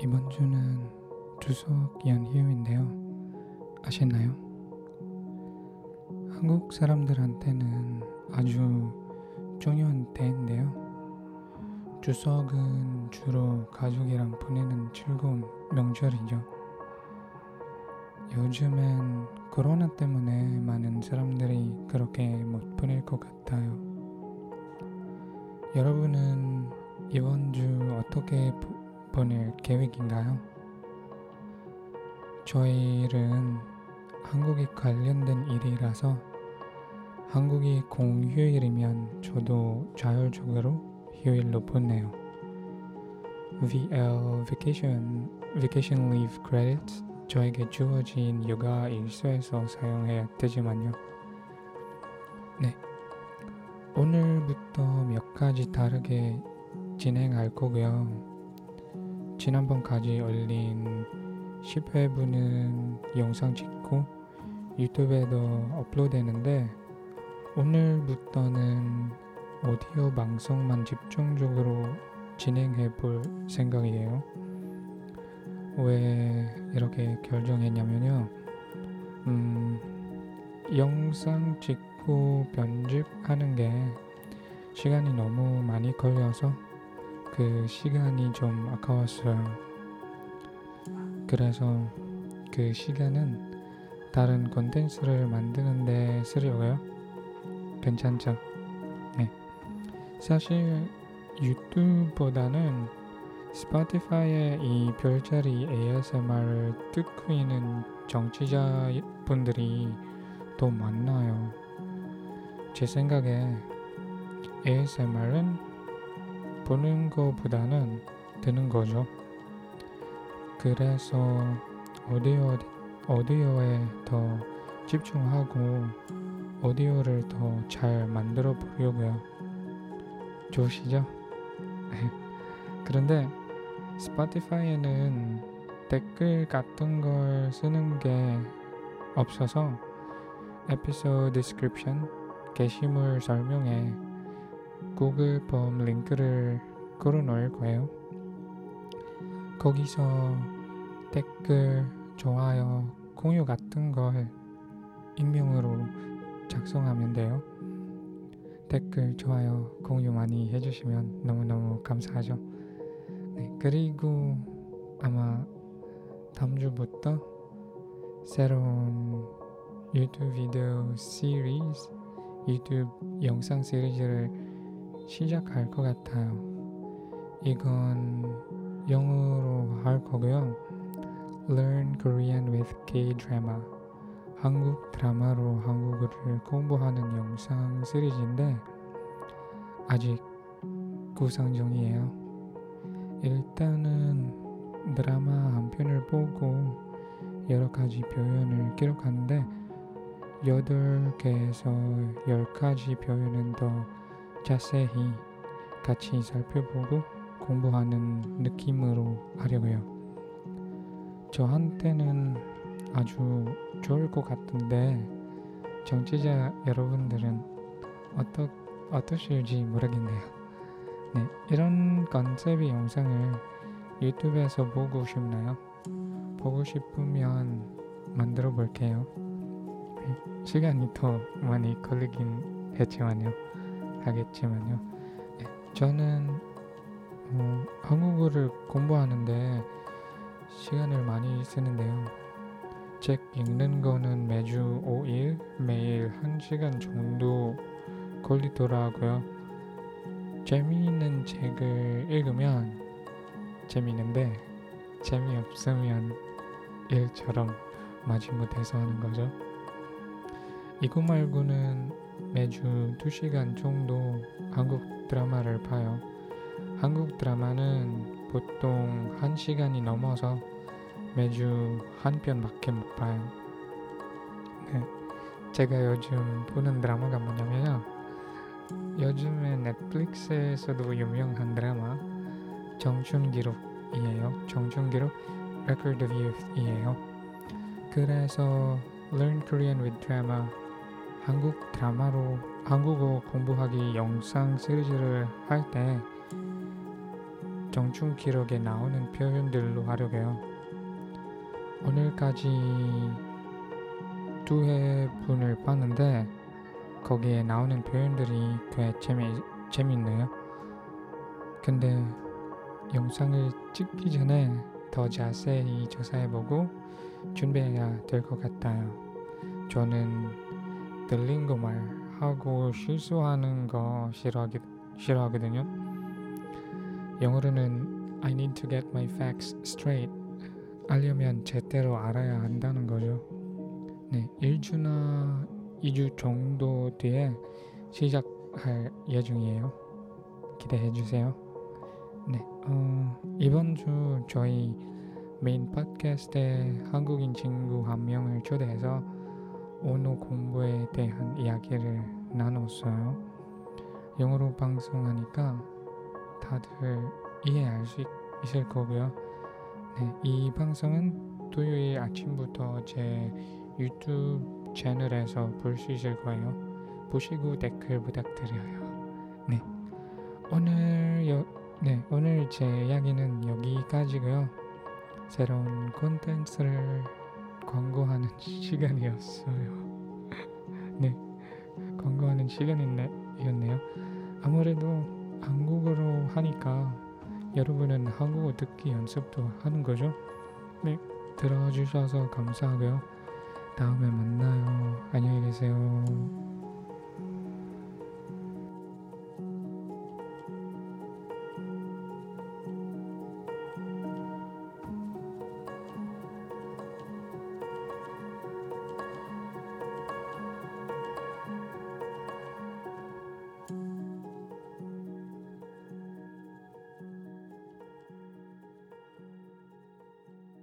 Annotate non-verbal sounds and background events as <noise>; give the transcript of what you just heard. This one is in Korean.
이번 주는 추석 연휴인데요. 아셨나요? 한국 사람들한테는 아주 중요한 때인데요. 추석은 주로 가족이랑 보내는 즐거운 명절이죠. 요즘엔 코로나 때문에 많은 사람들이 그렇게 못 보낼 것 같아요. 여러분은 이번 주 어떻게 보, 보낼 계획인가요? 저희 일은 한국에 관련된 일이라서 한국이 공휴일이면 저도 자율적으로 휴일로 보내요. VL Vacation Vacation Leave Credits 저에게 주어진 육아 일수에서 사용해야 되지만요. 네. 오늘부터 몇 가지 다르게 진행할 거고요. 지난번까지 올린 10회분은 영상 찍고 유튜브에도 업로드되는데 오늘부터는 오디오 방송만 집중적으로 진행해 볼 생각이에요. 왜 이렇게 결정했냐면요. 음, 영상 찍고 편집하는 게 시간이 너무 많이 걸려서 그 시간이 좀 아까웠어요. 그래서 그 시간은 다른 콘텐츠를 만드는데 쓰려고요. 괜찮죠? 네. 사실 유튜브보다는 스포티파이의 이 별자리 ASMR을 듣고 있는 정치자분들이 더 많나요. 제 생각에 ASMR은 보는 것보다는 듣는 거죠. 그래서 오디오, 오디오에 더 집중하고 오디오를 더 잘 만들어 보려고요. 좋으시죠? <laughs> 그런데 스포티파이에는 댓글 같은 걸 쓰는 게 없어서 에피소드 description 게시물 설명에 구글 폼 링크를 걸어 놓을 거예요. 거기서 댓글, 좋아요, 공유 같은 걸 익명으로 작성하면 돼요. 댓글, 좋아요, 공유 많이 해주시면 너무너무 감사하죠. 네, 그리고 아마 다음 주부터 새로운 유튜브 비디오 시리즈, 유튜브 영상 시리즈를 시작할 것 같아요. 이건 영어로 할 거고요. Learn Korean with K-drama. 한국 드라마로 한국어를 공부하는 영상 시리즈인데 아직 구상 중이에요. 일단은 드라마 한 편을 보고 여러 가지 표현을 기록하는데 8개에서 10가지 표현은 더 자세히 같이 살펴보고 공부하는 느낌으로 하려고요. 저한테는 아주 좋을 것 같은데 정치자 여러분들은 어떠, 어떠실지 모르겠네요. 네, 이런 컨셉의 영상을 유튜브에서 보고 싶나요? 보고 싶으면 만들어 볼게요. 네, 시간이 더 많이 걸리긴 했지만요. 하겠지만요. 네, 저는 어, 한국어를 공부하는데 시간을 많이 쓰는데요. 책 읽는 거는 매주 5일, 매일 1시간 정도 걸리더라고요. 재미있는 책을 읽으면 재미있는데 재미없으면 일처럼 마지 못해서 하는 거죠. 이거 말고는 매주 2시간 정도 한국 드라마를 봐요. 한국 드라마는 보통 1시간이 넘어서 매주 한 편밖에 못 봐요. 네. 제가 요즘 보는 드라마가 뭐냐면요. 요즘에 넷플릭스에서도 유명한 드라마 정춘기록이에요. 정춘기록 Record of Youth이에요. 그래서 Learn Korean with Drama 한국 드라마로 한국어 공부하기 영상 시리즈를 할 때 정충 기록에 나오는 표현들로 하려고요. 오늘까지 두 회분을 봤는데 거기에 나오는 표현들이 꽤 재미 재밌네요. 근데 영상을 찍기 전에 더 자세히 조사해보고 준비해야 될 것 같아요. 저는 들린 거 말 하고 실수하는 거 싫어하기, 싫어하거든요. 영어로는 I need to get my facts straight 알려면 제대로 알아야 한다는 거죠. 네, 1주나 2주 정도 뒤에 시작할 예정이에요. 기대해 주세요. 네, 어, 이번 주 저희 메인 팟캐스트에 한국인 친구 한 명을 초대해서 언어 공부에 대한 이야기를 나눴어요. 영어로 방송하니까 다들 이해할 수 있, 있을 거고요. 네, 이 방송은 토요일 아침부터 제 유튜브 채널에서 볼 수 있을 거예요. 보시고 댓글 부탁드려요. 네, 오늘 여, 네 오늘 제 이야기는 여기까지고요. 새로운 콘텐츠를 광고하는 <laughs> 시간이었어요. <laughs> 네, 광고하는 시간이었네요. 아무래도 한국어로 하니까 여러분은 한국어 듣기 연습도 하는 거죠? 네, 들어주셔서 감사하고요. 다음에 만나요. 안녕히 계세요.